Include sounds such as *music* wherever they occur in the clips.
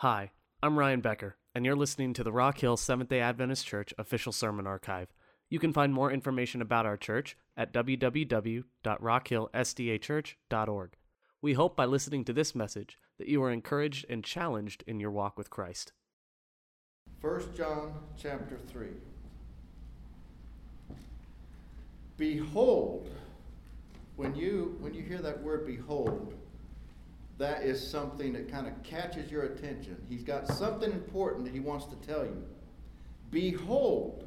Hi, I'm Ryan Becker, and you're listening to the Rock Hill Seventh day Adventist Church official sermon archive. You can find more information about our church at www.rockhillsdachurch.org. We hope by listening to this message that you are encouraged and challenged in your walk with Christ. 1 John chapter 3. Behold, when you when you hear that word behold, that is something that kind of catches your attention. He's got something important that he wants to tell you. Behold,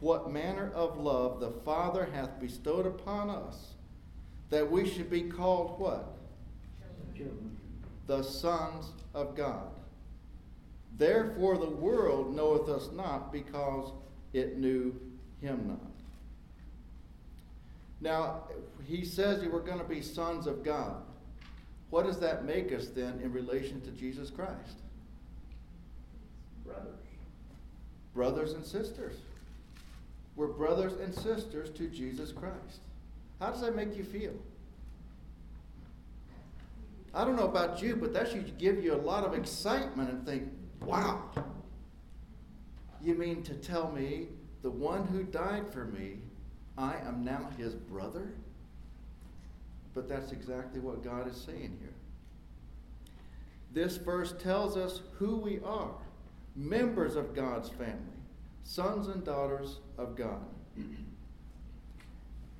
what manner of love the Father hath bestowed upon us, that we should be called what? The sons of God. Therefore the world knoweth us not because it knew him not. Now, he says that we're going to be sons of God. What does that make us then in relation to Jesus Christ? Brothers. Brothers and sisters. We're brothers and sisters to Jesus Christ. How does that make you feel? I don't know about you, but that should give you a lot of excitement and think, wow. You mean to tell me the one who died for me, I am now his brother? But that's exactly what God is saying here. This verse tells us who we are members of God's family, sons and daughters of God.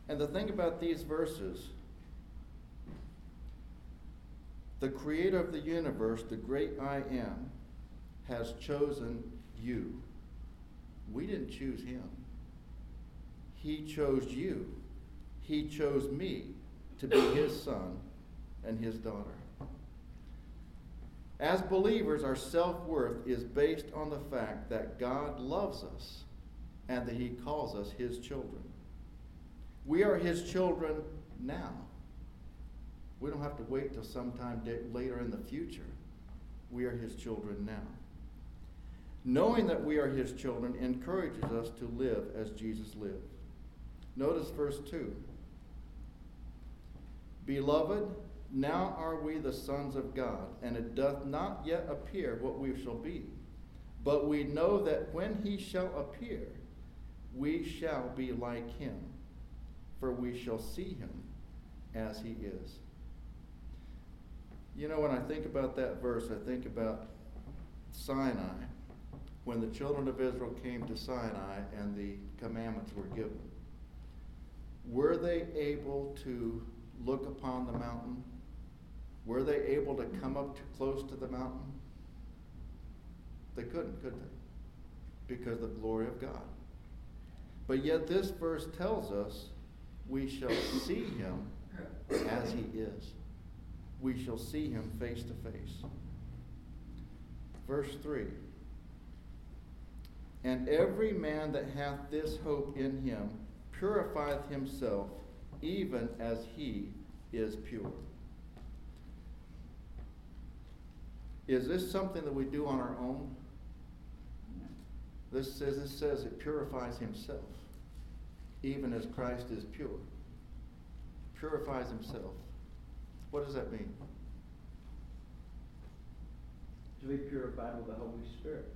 And the thing about these verses, the creator of the universe, the great I am, has chosen you. We didn't choose him. He chose you. He chose me to be his son and his daughter. As believers, our self worth is based on the fact that God loves us and that he calls us his children. We are his children now. We don't have to wait till sometime later in the future. We are his children now. Knowing that we are his children encourages us to live as Jesus lived. Notice verse 2. Beloved, now are we the sons of God, and it doth not yet appear what we shall be. But we know that when he shall appear, we shall be like him, for we shall see him as he is. You know, when I think about that verse, I think about Sinai, when the children of Israel came to Sinai and the commandments were given. Were they able to look upon the mountain? Were they able to come up too close to the mountain? They couldn't, could they? Because of the glory of God. But yet, this verse tells us we shall see him as he is. We shall see him face to face. Verse 3 And every man that hath this hope in him purifieth himself, even as he is pure. Is this something that we do on our own? This says this says it purifies himself, even as Christ is pure. Purifies himself. What does that mean? To be purified with the Holy Spirit.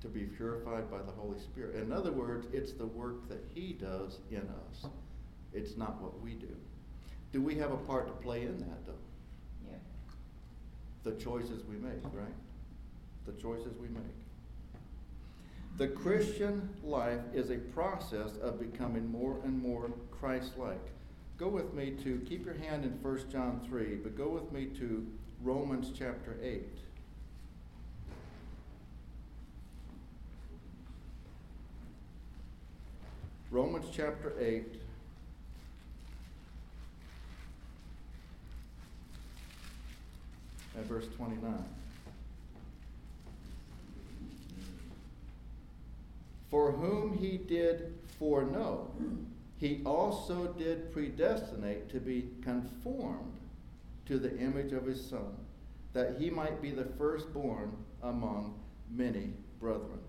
To be purified by the Holy Spirit. In other words, it's the work that He does in us. It's not what we do. Do we have a part to play in that, though? Yeah. The choices we make, right? The choices we make. The Christian life is a process of becoming more and more Christ like. Go with me to, keep your hand in 1 John 3, but go with me to Romans chapter 8. Romans chapter 8. And verse 29. For whom he did foreknow, he also did predestinate to be conformed to the image of his Son, that he might be the firstborn among many brethren.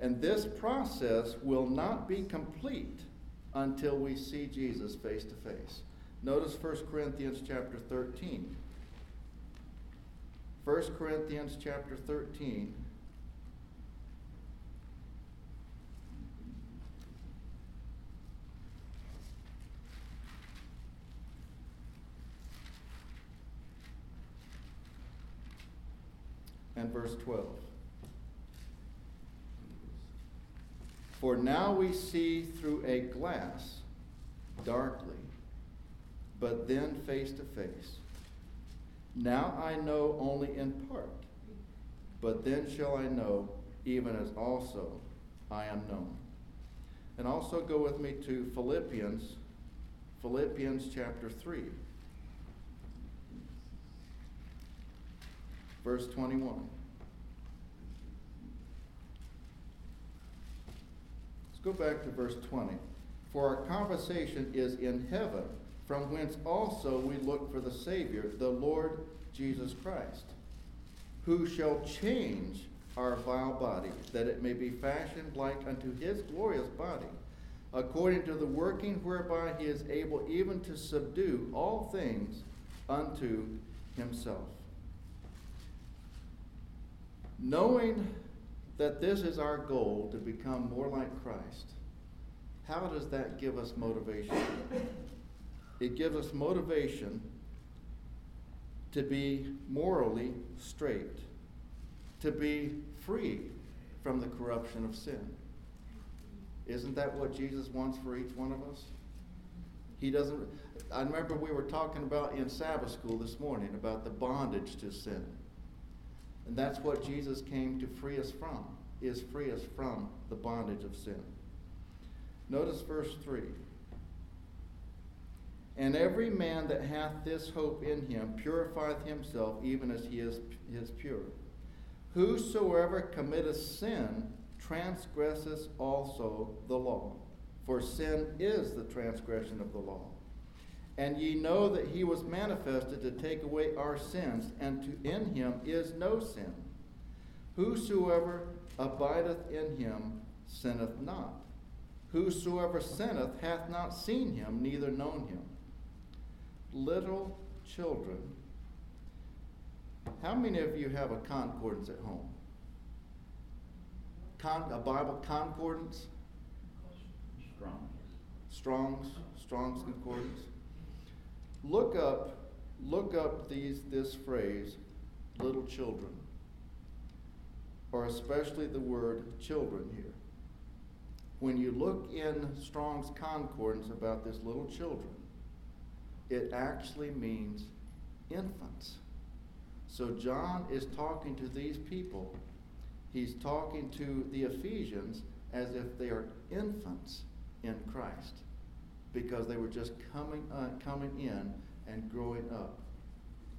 And this process will not be complete until we see Jesus face to face. Notice 1 Corinthians chapter 13. 1 Corinthians chapter 13. And verse 12. For now we see through a glass darkly, but then face to face. Now I know only in part, but then shall I know, even as also I am known. And also go with me to Philippians, Philippians chapter 3, verse 21. Let's go back to verse 20. For our conversation is in heaven from whence also we look for the Savior, the Lord Jesus Christ, who shall change our vile body, that it may be fashioned like unto his glorious body, according to the working whereby he is able even to subdue all things unto himself. Knowing that this is our goal to become more like Christ, how does that give us motivation? It gives us motivation to be morally straight, to be free from the corruption of sin. Isn't that what Jesus wants for each one of us? He doesn't. I remember we were talking about in Sabbath school this morning about the bondage to sin. And that's what Jesus came to free us from, is free us from the bondage of sin. Notice verse 3. And every man that hath this hope in him purifieth himself even as he is, is pure. Whosoever committeth sin transgresseth also the law, for sin is the transgression of the law. And ye know that he was manifested to take away our sins, and to, in him is no sin. Whosoever abideth in him sinneth not. Whosoever sinneth hath not seen him, neither known him little children. How many of you have a concordance at home? Con- a Bible concordance? Strong. Strong's, Strong's concordance. Look up, look up these this phrase, little children, or especially the word children here. When you look in Strong's concordance about this little children, it actually means infants. So John is talking to these people. He's talking to the Ephesians as if they are infants in Christ because they were just coming, uh, coming in and growing up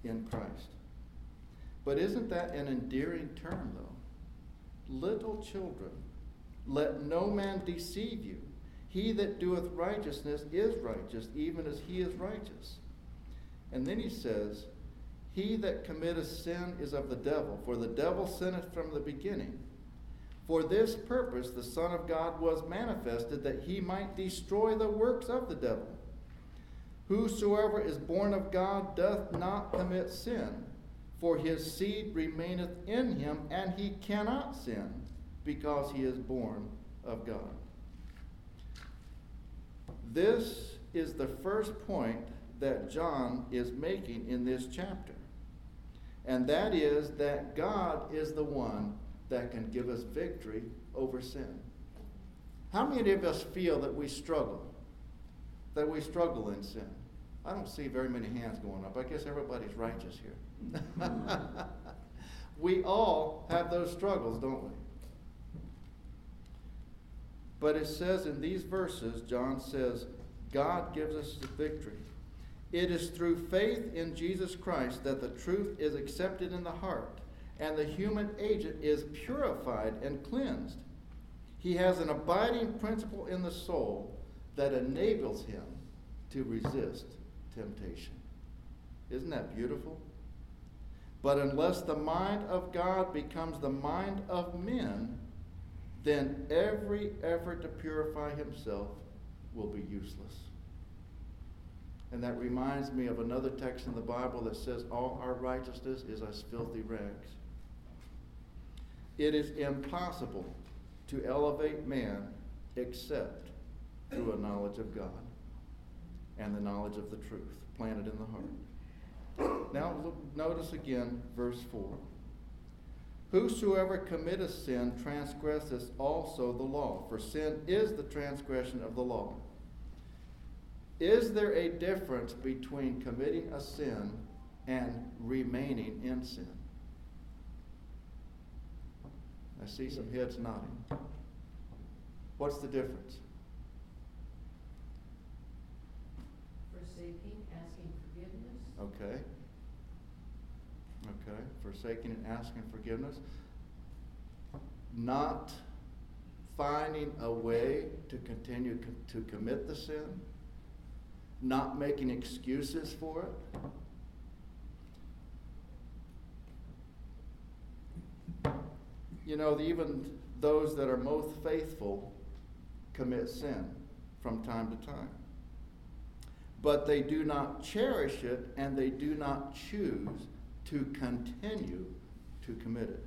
in Christ. But isn't that an endearing term, though? Little children, let no man deceive you. He that doeth righteousness is righteous, even as he is righteous. And then he says, He that committeth sin is of the devil, for the devil sinneth from the beginning. For this purpose the Son of God was manifested, that he might destroy the works of the devil. Whosoever is born of God doth not commit sin, for his seed remaineth in him, and he cannot sin, because he is born of God. This is the first point that John is making in this chapter. And that is that God is the one that can give us victory over sin. How many of us feel that we struggle? That we struggle in sin? I don't see very many hands going up. I guess everybody's righteous here. *laughs* we all have those struggles, don't we? But it says in these verses, John says, God gives us the victory. It is through faith in Jesus Christ that the truth is accepted in the heart and the human agent is purified and cleansed. He has an abiding principle in the soul that enables him to resist temptation. Isn't that beautiful? But unless the mind of God becomes the mind of men, then every effort to purify himself will be useless. And that reminds me of another text in the Bible that says, All our righteousness is as filthy rags. It is impossible to elevate man except through a knowledge of God and the knowledge of the truth planted in the heart. Now, look, notice again verse 4. Whosoever committeth sin transgresseth also the law, for sin is the transgression of the law. Is there a difference between committing a sin and remaining in sin? I see some heads nodding. What's the difference? Forsaking, asking forgiveness. Okay. Forsaking and asking forgiveness. Not finding a way to continue to commit the sin. Not making excuses for it. You know, even those that are most faithful commit sin from time to time. But they do not cherish it and they do not choose to continue to commit it.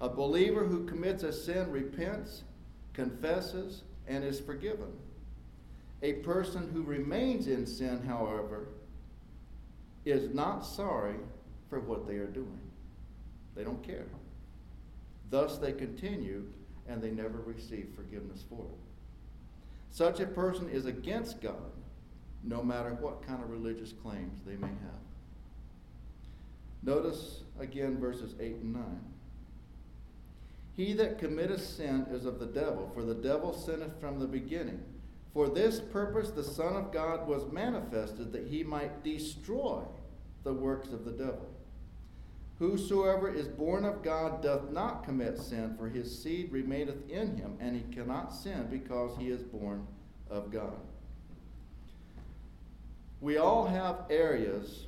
A believer who commits a sin repents, confesses, and is forgiven. A person who remains in sin, however, is not sorry for what they are doing. They don't care. Thus, they continue and they never receive forgiveness for it. Such a person is against God, no matter what kind of religious claims they may have. Notice again verses 8 and 9. He that committeth sin is of the devil, for the devil sinneth from the beginning. For this purpose the Son of God was manifested, that he might destroy the works of the devil. Whosoever is born of God doth not commit sin, for his seed remaineth in him, and he cannot sin because he is born of God. We all have areas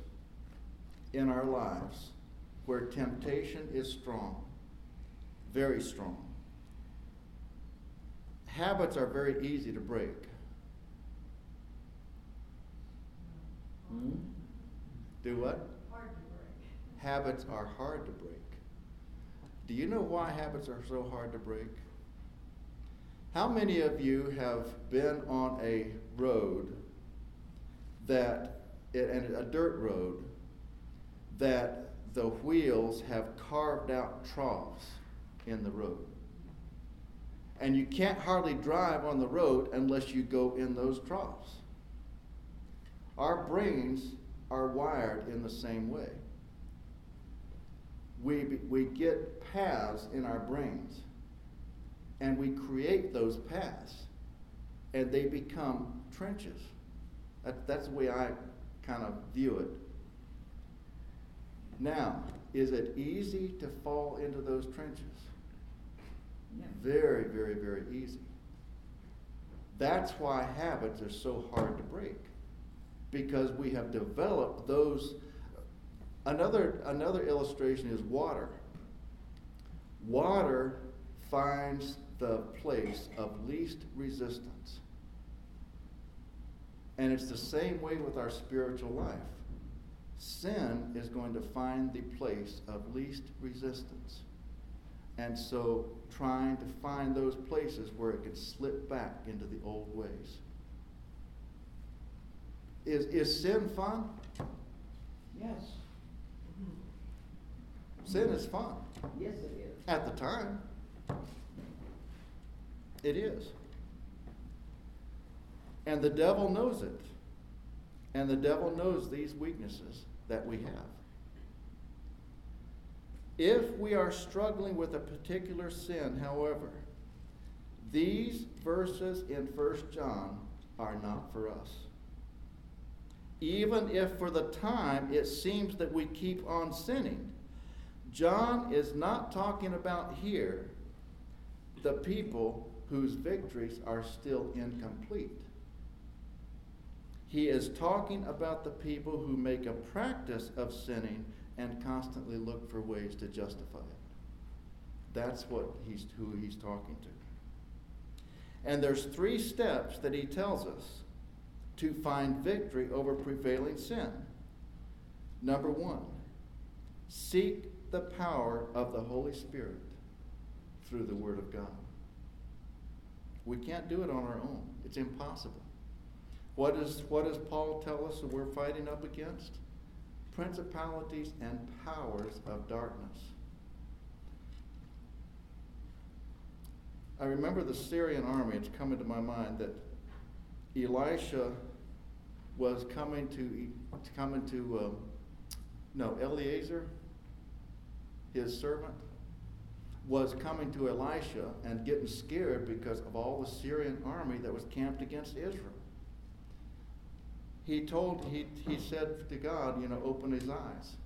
in our lives where temptation is strong, very strong. Habits are very easy to break. Hmm? Do what? Hard to break. Habits are hard to break. Do you know why habits are so hard to break? How many of you have been on a road that, and a dirt road, that the wheels have carved out troughs in the road? And you can't hardly drive on the road unless you go in those troughs. Our brains are wired in the same way we, we get paths in our brains and we create those paths and they become trenches. That, that's the way I kind of view it. Now, is it easy to fall into those trenches? Very, very, very easy. That's why habits are so hard to break because we have developed those Another, another illustration is water. Water finds the place of least resistance. And it's the same way with our spiritual life. Sin is going to find the place of least resistance. And so trying to find those places where it could slip back into the old ways. Is, is sin fun? Yes. Sin is fun. Yes, it is. At the time, it is. And the devil knows it. And the devil knows these weaknesses that we have. If we are struggling with a particular sin, however, these verses in 1 John are not for us. Even if for the time it seems that we keep on sinning, John is not talking about here the people whose victories are still incomplete. He is talking about the people who make a practice of sinning and constantly look for ways to justify it. That's what he's who he's talking to. And there's three steps that he tells us to find victory over prevailing sin. Number one, seek the power of the Holy Spirit through the Word of God. We can't do it on our own. It's impossible. What, is, what does Paul tell us that we're fighting up against? Principalities and powers of darkness. I remember the Syrian army, it's coming to my mind that Elisha was coming to, coming to, um, no, Eleazar, his servant, was coming to Elisha and getting scared because of all the Syrian army that was camped against Israel. He told, he, he said to God, you know, open his eyes.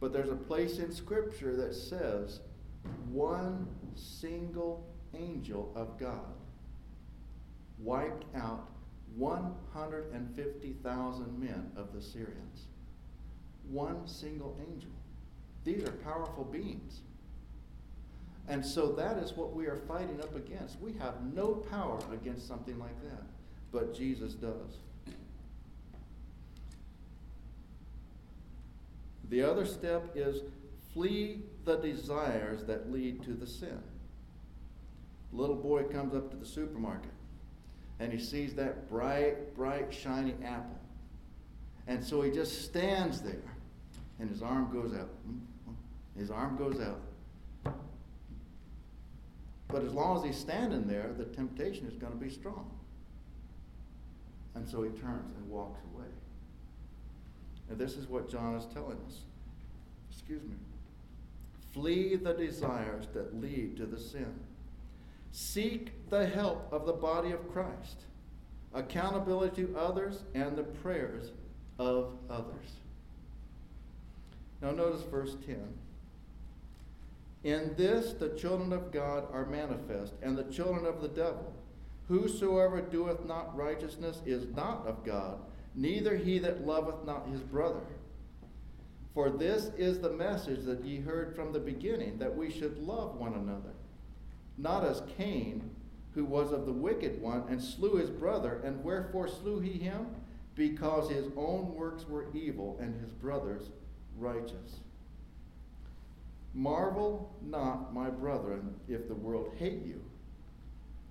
But there's a place in Scripture that says one single angel of God wiped out 150,000 men of the Syrians. One single angel. These are powerful beings. And so that is what we are fighting up against. We have no power against something like that, but Jesus does. The other step is flee the desires that lead to the sin. The little boy comes up to the supermarket and he sees that bright, bright, shiny apple. And so he just stands there and his arm goes out. His arm goes out. But as long as he's standing there, the temptation is going to be strong. And so he turns and walks away. And this is what John is telling us. Excuse me. Flee the desires that lead to the sin. Seek the help of the body of Christ, accountability to others, and the prayers of others. Now, notice verse 10. In this the children of God are manifest, and the children of the devil. Whosoever doeth not righteousness is not of God, neither he that loveth not his brother. For this is the message that ye heard from the beginning, that we should love one another. Not as Cain, who was of the wicked one, and slew his brother. And wherefore slew he him? Because his own works were evil, and his brother's righteous. Marvel not, my brethren, if the world hate you.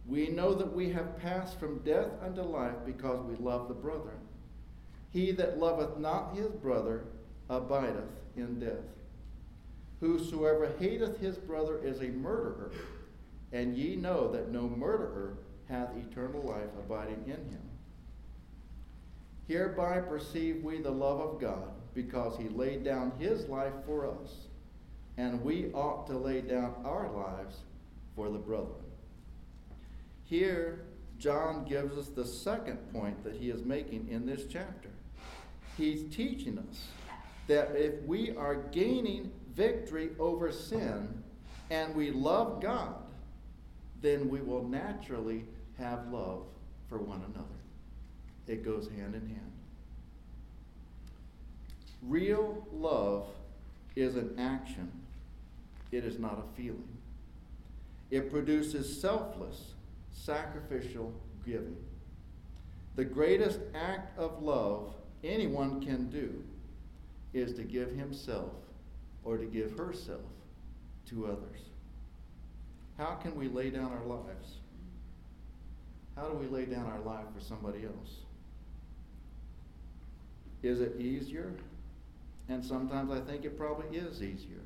We know that we have passed from death unto life because we love the brethren. He that loveth not his brother abideth in death. Whosoever hateth his brother is a murderer, and ye know that no murderer hath eternal life abiding in him. Hereby perceive we the love of God, because he laid down his life for us, and we ought to lay down our lives for the brethren. Here, John gives us the second point that he is making in this chapter. He's teaching us that if we are gaining victory over sin and we love God, then we will naturally have love for one another. It goes hand in hand. Real love is an action, it is not a feeling. It produces selfless, sacrificial giving. The greatest act of love anyone can do is to give himself or to give herself to others. How can we lay down our lives? How do we lay down our life for somebody else? Is it easier? And sometimes I think it probably is easier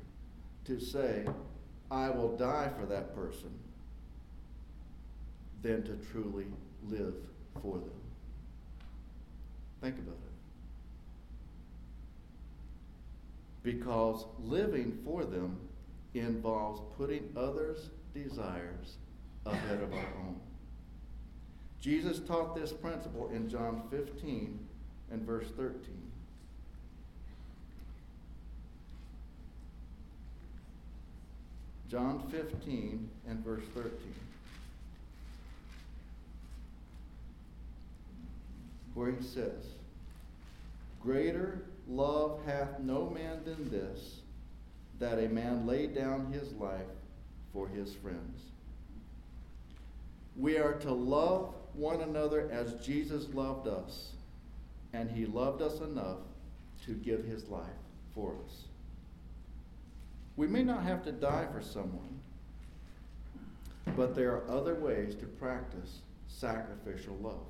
to say, I will die for that person than to truly live for them. Think about it. Because living for them involves putting others' desires ahead of our own. Jesus taught this principle in John 15 and verse 13. John 15 and verse 13. Where he says, Greater love hath no man than this, that a man lay down his life for his friends. We are to love one another as Jesus loved us, and he loved us enough to give his life for us. We may not have to die for someone, but there are other ways to practice sacrificial love.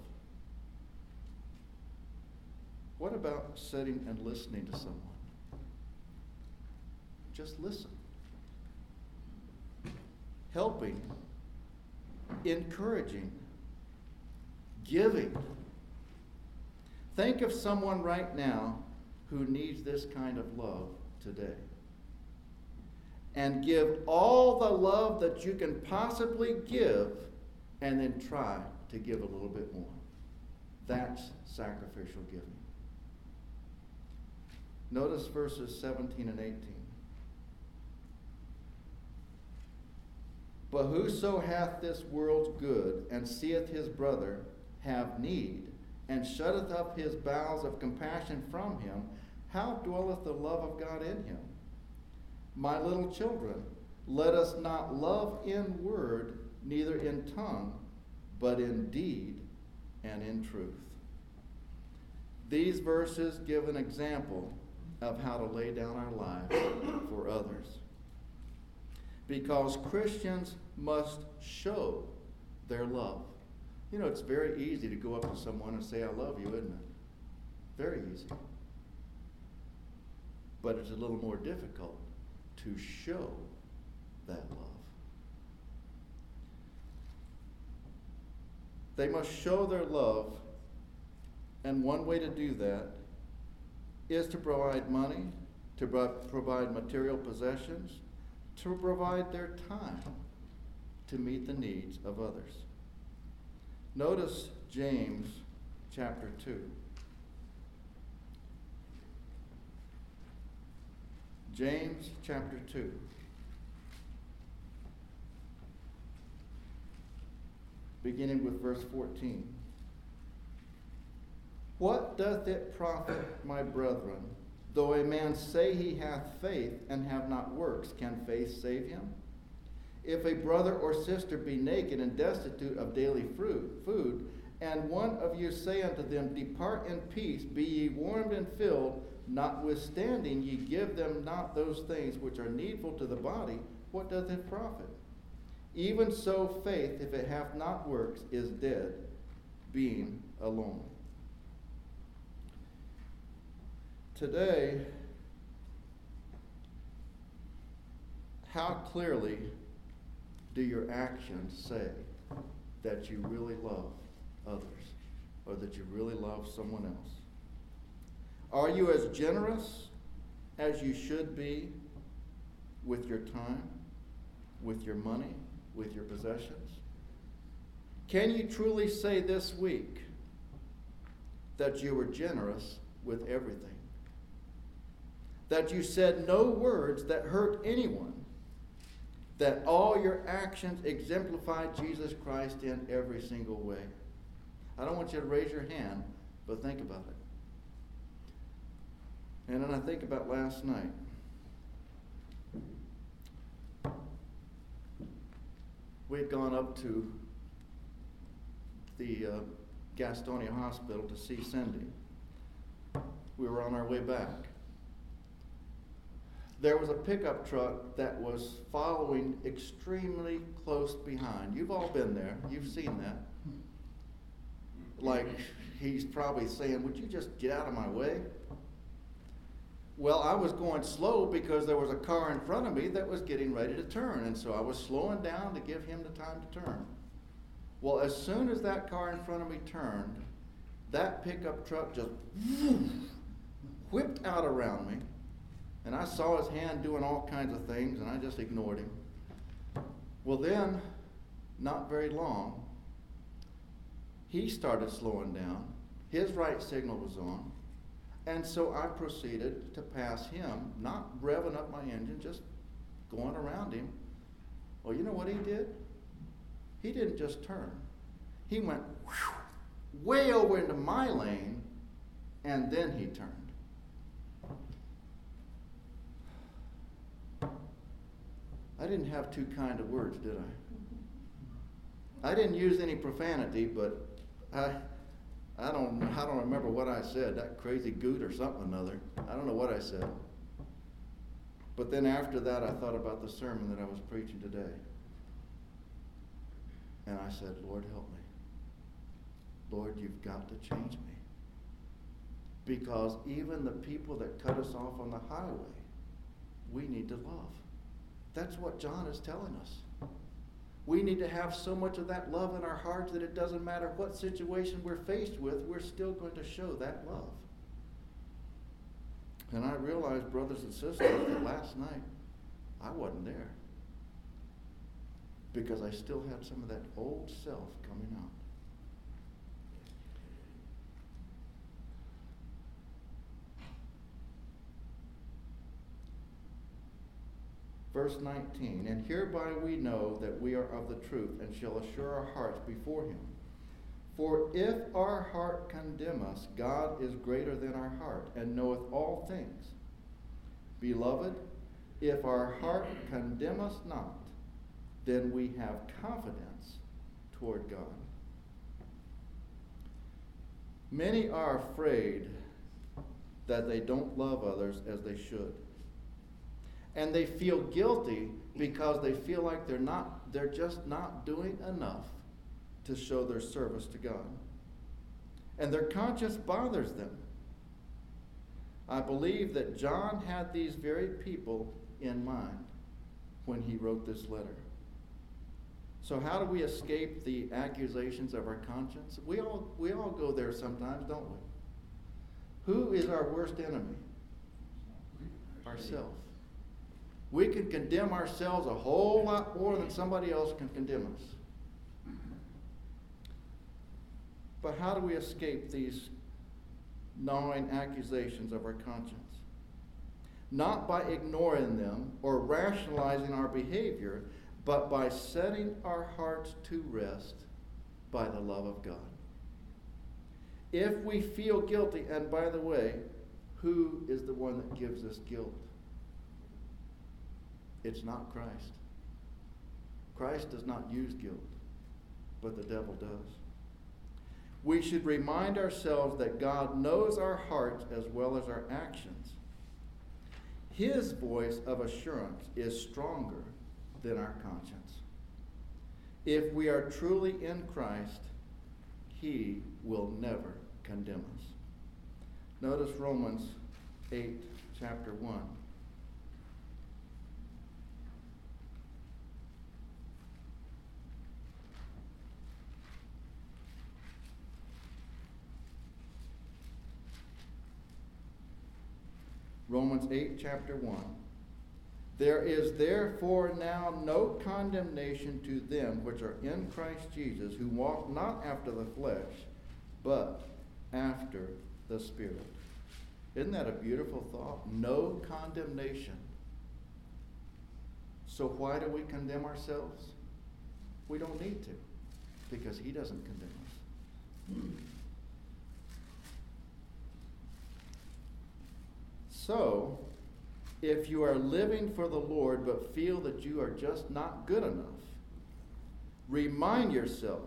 What about sitting and listening to someone? Just listen. Helping, encouraging, giving. Think of someone right now who needs this kind of love today. And give all the love that you can possibly give, and then try to give a little bit more. That's sacrificial giving. Notice verses 17 and 18. But whoso hath this world's good, and seeth his brother have need, and shutteth up his bowels of compassion from him, how dwelleth the love of God in him? My little children, let us not love in word, neither in tongue, but in deed and in truth. These verses give an example of how to lay down our lives for others. Because Christians must show their love. You know, it's very easy to go up to someone and say, I love you, isn't it? Very easy. But it's a little more difficult to show that love. They must show their love, and one way to do that is to provide money, to provide material possessions, to provide their time to meet the needs of others. Notice James chapter 2. James chapter 2. Beginning with verse 14. What doth it profit, my brethren, though a man say he hath faith and have not works? Can faith save him? If a brother or sister be naked and destitute of daily fruit, food, and one of you say unto them, Depart in peace, be ye warmed and filled, notwithstanding ye give them not those things which are needful to the body, what doth it profit? Even so, faith, if it hath not works, is dead, being alone. Today, how clearly do your actions say that you really love others or that you really love someone else? Are you as generous as you should be with your time, with your money, with your possessions? Can you truly say this week that you were generous with everything? That you said no words that hurt anyone, that all your actions exemplify Jesus Christ in every single way. I don't want you to raise your hand, but think about it. And then I think about last night. We had gone up to the uh, Gastonia Hospital to see Cindy. We were on our way back there was a pickup truck that was following extremely close behind. You've all been there, you've seen that. Like he's probably saying, Would you just get out of my way? Well, I was going slow because there was a car in front of me that was getting ready to turn, and so I was slowing down to give him the time to turn. Well, as soon as that car in front of me turned, that pickup truck just *laughs* whipped out around me and I saw his hand doing all kinds of things, and I just ignored him. Well, then, not very long, he started slowing down. His right signal was on. And so I proceeded to pass him, not revving up my engine, just going around him. Well, you know what he did? He didn't just turn. He went whew, way over into my lane, and then he turned. I didn't have too kind of words, did I? I didn't use any profanity, but I, I don't, I don't remember what I said, that crazy goot or something another. I don't know what I said. But then after that, I thought about the sermon that I was preaching today. And I said, Lord, help me. Lord, you've got to change me. Because even the people that cut us off on the highway, we need to love. That's what John is telling us. We need to have so much of that love in our hearts that it doesn't matter what situation we're faced with, we're still going to show that love. And I realized, brothers and sisters, that last night I wasn't there. Because I still had some of that old self coming out. Verse 19, and hereby we know that we are of the truth and shall assure our hearts before him. For if our heart condemn us, God is greater than our heart and knoweth all things. Beloved, if our heart condemn us not, then we have confidence toward God. Many are afraid that they don't love others as they should and they feel guilty because they feel like they're not they're just not doing enough to show their service to God. And their conscience bothers them. I believe that John had these very people in mind when he wrote this letter. So how do we escape the accusations of our conscience? We all we all go there sometimes, don't we? Who is our worst enemy? Ourselves. We can condemn ourselves a whole lot more than somebody else can condemn us. But how do we escape these gnawing accusations of our conscience? Not by ignoring them or rationalizing our behavior, but by setting our hearts to rest by the love of God. If we feel guilty, and by the way, who is the one that gives us guilt? It's not Christ. Christ does not use guilt, but the devil does. We should remind ourselves that God knows our hearts as well as our actions. His voice of assurance is stronger than our conscience. If we are truly in Christ, He will never condemn us. Notice Romans 8, chapter 1. Romans 8, chapter 1. There is therefore now no condemnation to them which are in Christ Jesus, who walk not after the flesh, but after the Spirit. Isn't that a beautiful thought? No condemnation. So why do we condemn ourselves? We don't need to, because He doesn't condemn us. So, if you are living for the Lord but feel that you are just not good enough, remind yourself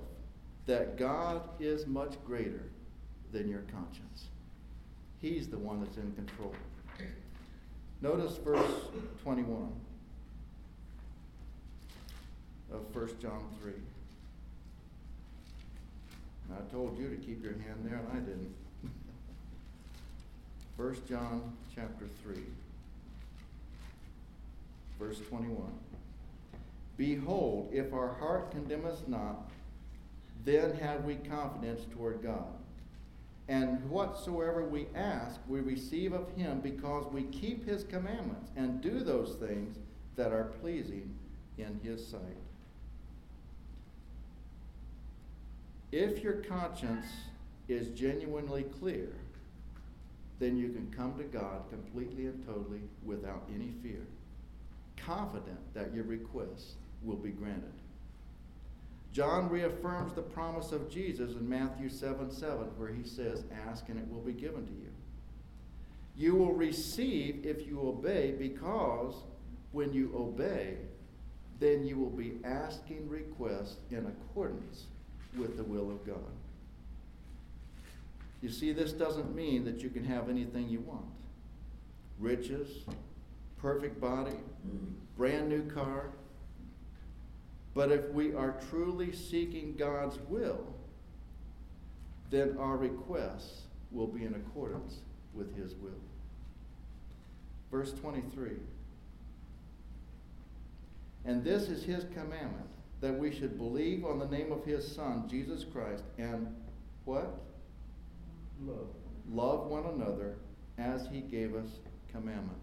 that God is much greater than your conscience. He's the one that's in control. Notice verse 21 of 1 John 3. I told you to keep your hand there, and I didn't. 1 John chapter 3, verse 21. Behold, if our heart condemn us not, then have we confidence toward God. And whatsoever we ask, we receive of him because we keep his commandments and do those things that are pleasing in his sight. If your conscience is genuinely clear, then you can come to God completely and totally without any fear, confident that your requests will be granted. John reaffirms the promise of Jesus in Matthew 7 7, where he says, Ask and it will be given to you. You will receive if you obey, because when you obey, then you will be asking requests in accordance with the will of God. You see, this doesn't mean that you can have anything you want riches, perfect body, brand new car. But if we are truly seeking God's will, then our requests will be in accordance with His will. Verse 23 And this is His commandment, that we should believe on the name of His Son, Jesus Christ, and what? Love. One another as He gave us commandment.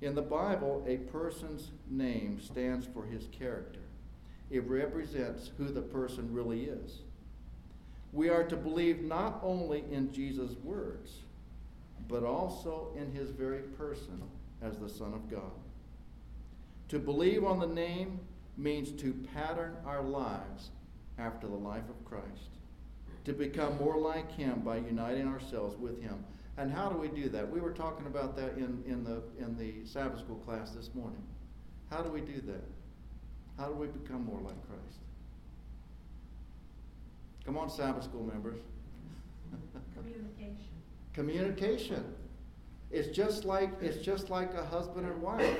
In the Bible, a person's name stands for his character. It represents who the person really is. We are to believe not only in Jesus' words, but also in his very person as the Son of God. To believe on the name means to pattern our lives after the life of Christ, to become more like him by uniting ourselves with him. And how do we do that? We were talking about that in, in, the, in the Sabbath school class this morning. How do we do that? How do we become more like Christ? Come on, Sabbath school members. *laughs* Communication. Communication. It's just like it's just like a husband and wife.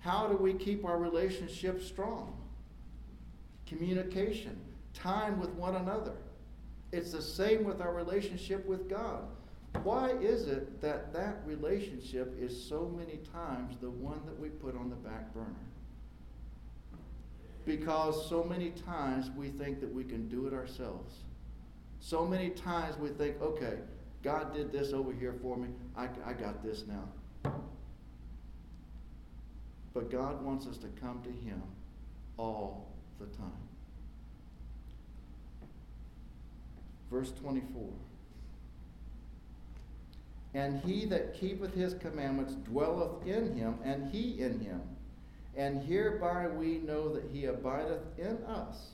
How do we keep our relationship strong? Communication, time with one another. It's the same with our relationship with God. Why is it that that relationship is so many times the one that we put on the back burner? Because so many times we think that we can do it ourselves. So many times we think, okay, God did this over here for me. I, I got this now. But God wants us to come to Him all the time. Verse 24. And he that keepeth his commandments dwelleth in him, and he in him. And hereby we know that he abideth in us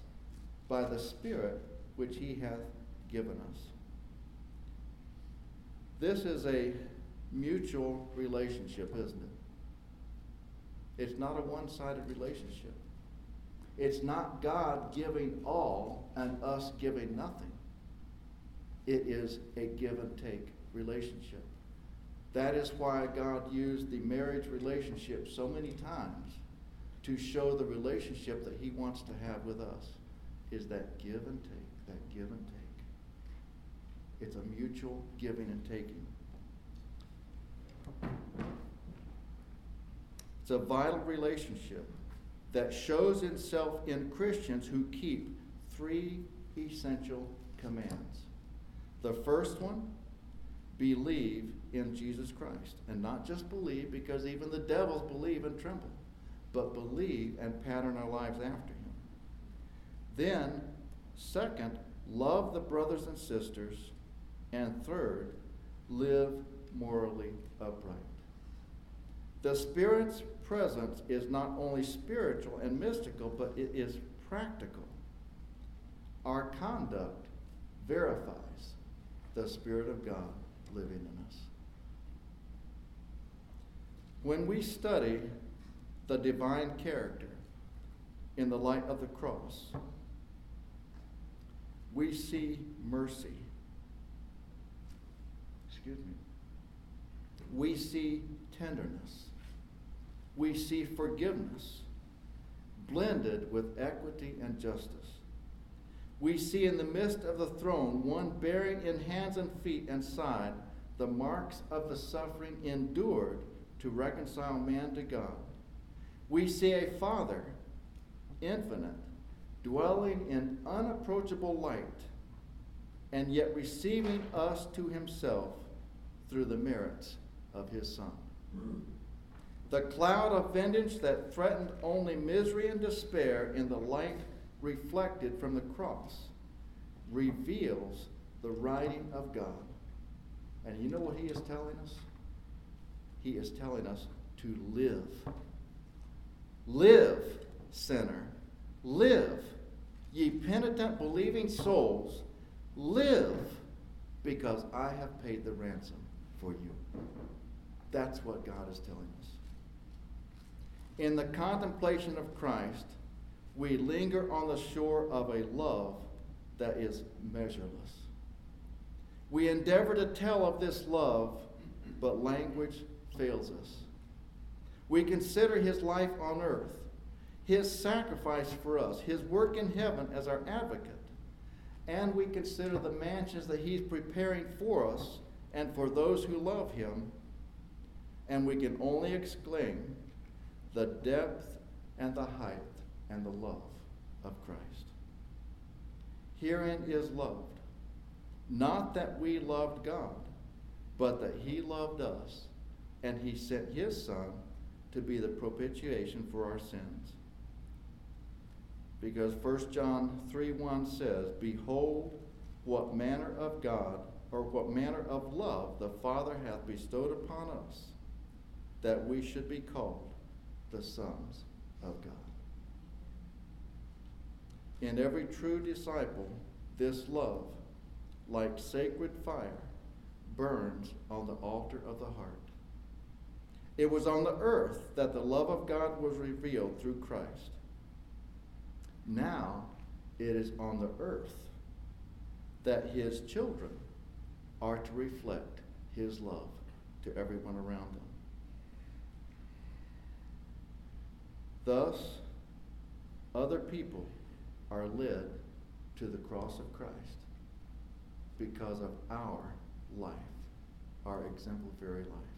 by the Spirit which he hath given us. This is a mutual relationship, isn't it? It's not a one sided relationship. It's not God giving all and us giving nothing. It is a give and take relationship. That is why God used the marriage relationship so many times to show the relationship that He wants to have with us is that give and take, that give and take. It's a mutual giving and taking. It's a vital relationship that shows itself in Christians who keep three essential commands. The first one, believe in Jesus Christ. And not just believe, because even the devils believe and tremble, but believe and pattern our lives after Him. Then, second, love the brothers and sisters. And third, live morally upright. The Spirit's presence is not only spiritual and mystical, but it is practical. Our conduct verifies the Spirit of God living in us. When we study the divine character in the light of the cross, we see mercy. Excuse me. We see tenderness. We see forgiveness blended with equity and justice. We see in the midst of the throne one bearing in hands and feet and side the marks of the suffering endured to reconcile man to God. We see a Father, infinite, dwelling in unapproachable light, and yet receiving us to himself through the merits of his Son. The cloud of vengeance that threatened only misery and despair in the light reflected from the cross reveals the writing of God. And you know what he is telling us? He is telling us to live. Live, sinner. Live, ye penitent, believing souls. Live, because I have paid the ransom for you. That's what God is telling us. In the contemplation of Christ, we linger on the shore of a love that is measureless. We endeavor to tell of this love, but language fails us. We consider his life on earth, his sacrifice for us, his work in heaven as our advocate, and we consider the mansions that he's preparing for us and for those who love him, and we can only exclaim the depth and the height and the love of Christ. Herein is loved, not that we loved God, but that he loved us, and he sent his Son to be the propitiation for our sins. Because 1 John 3 1 says, Behold, what manner of God, or what manner of love the Father hath bestowed upon us, that we should be called the sons of God. In every true disciple, this love, like sacred fire, burns on the altar of the heart. It was on the earth that the love of God was revealed through Christ. Now it is on the earth that his children are to reflect his love to everyone around them. Thus, other people are led to the cross of Christ because of our life, our exemplary life.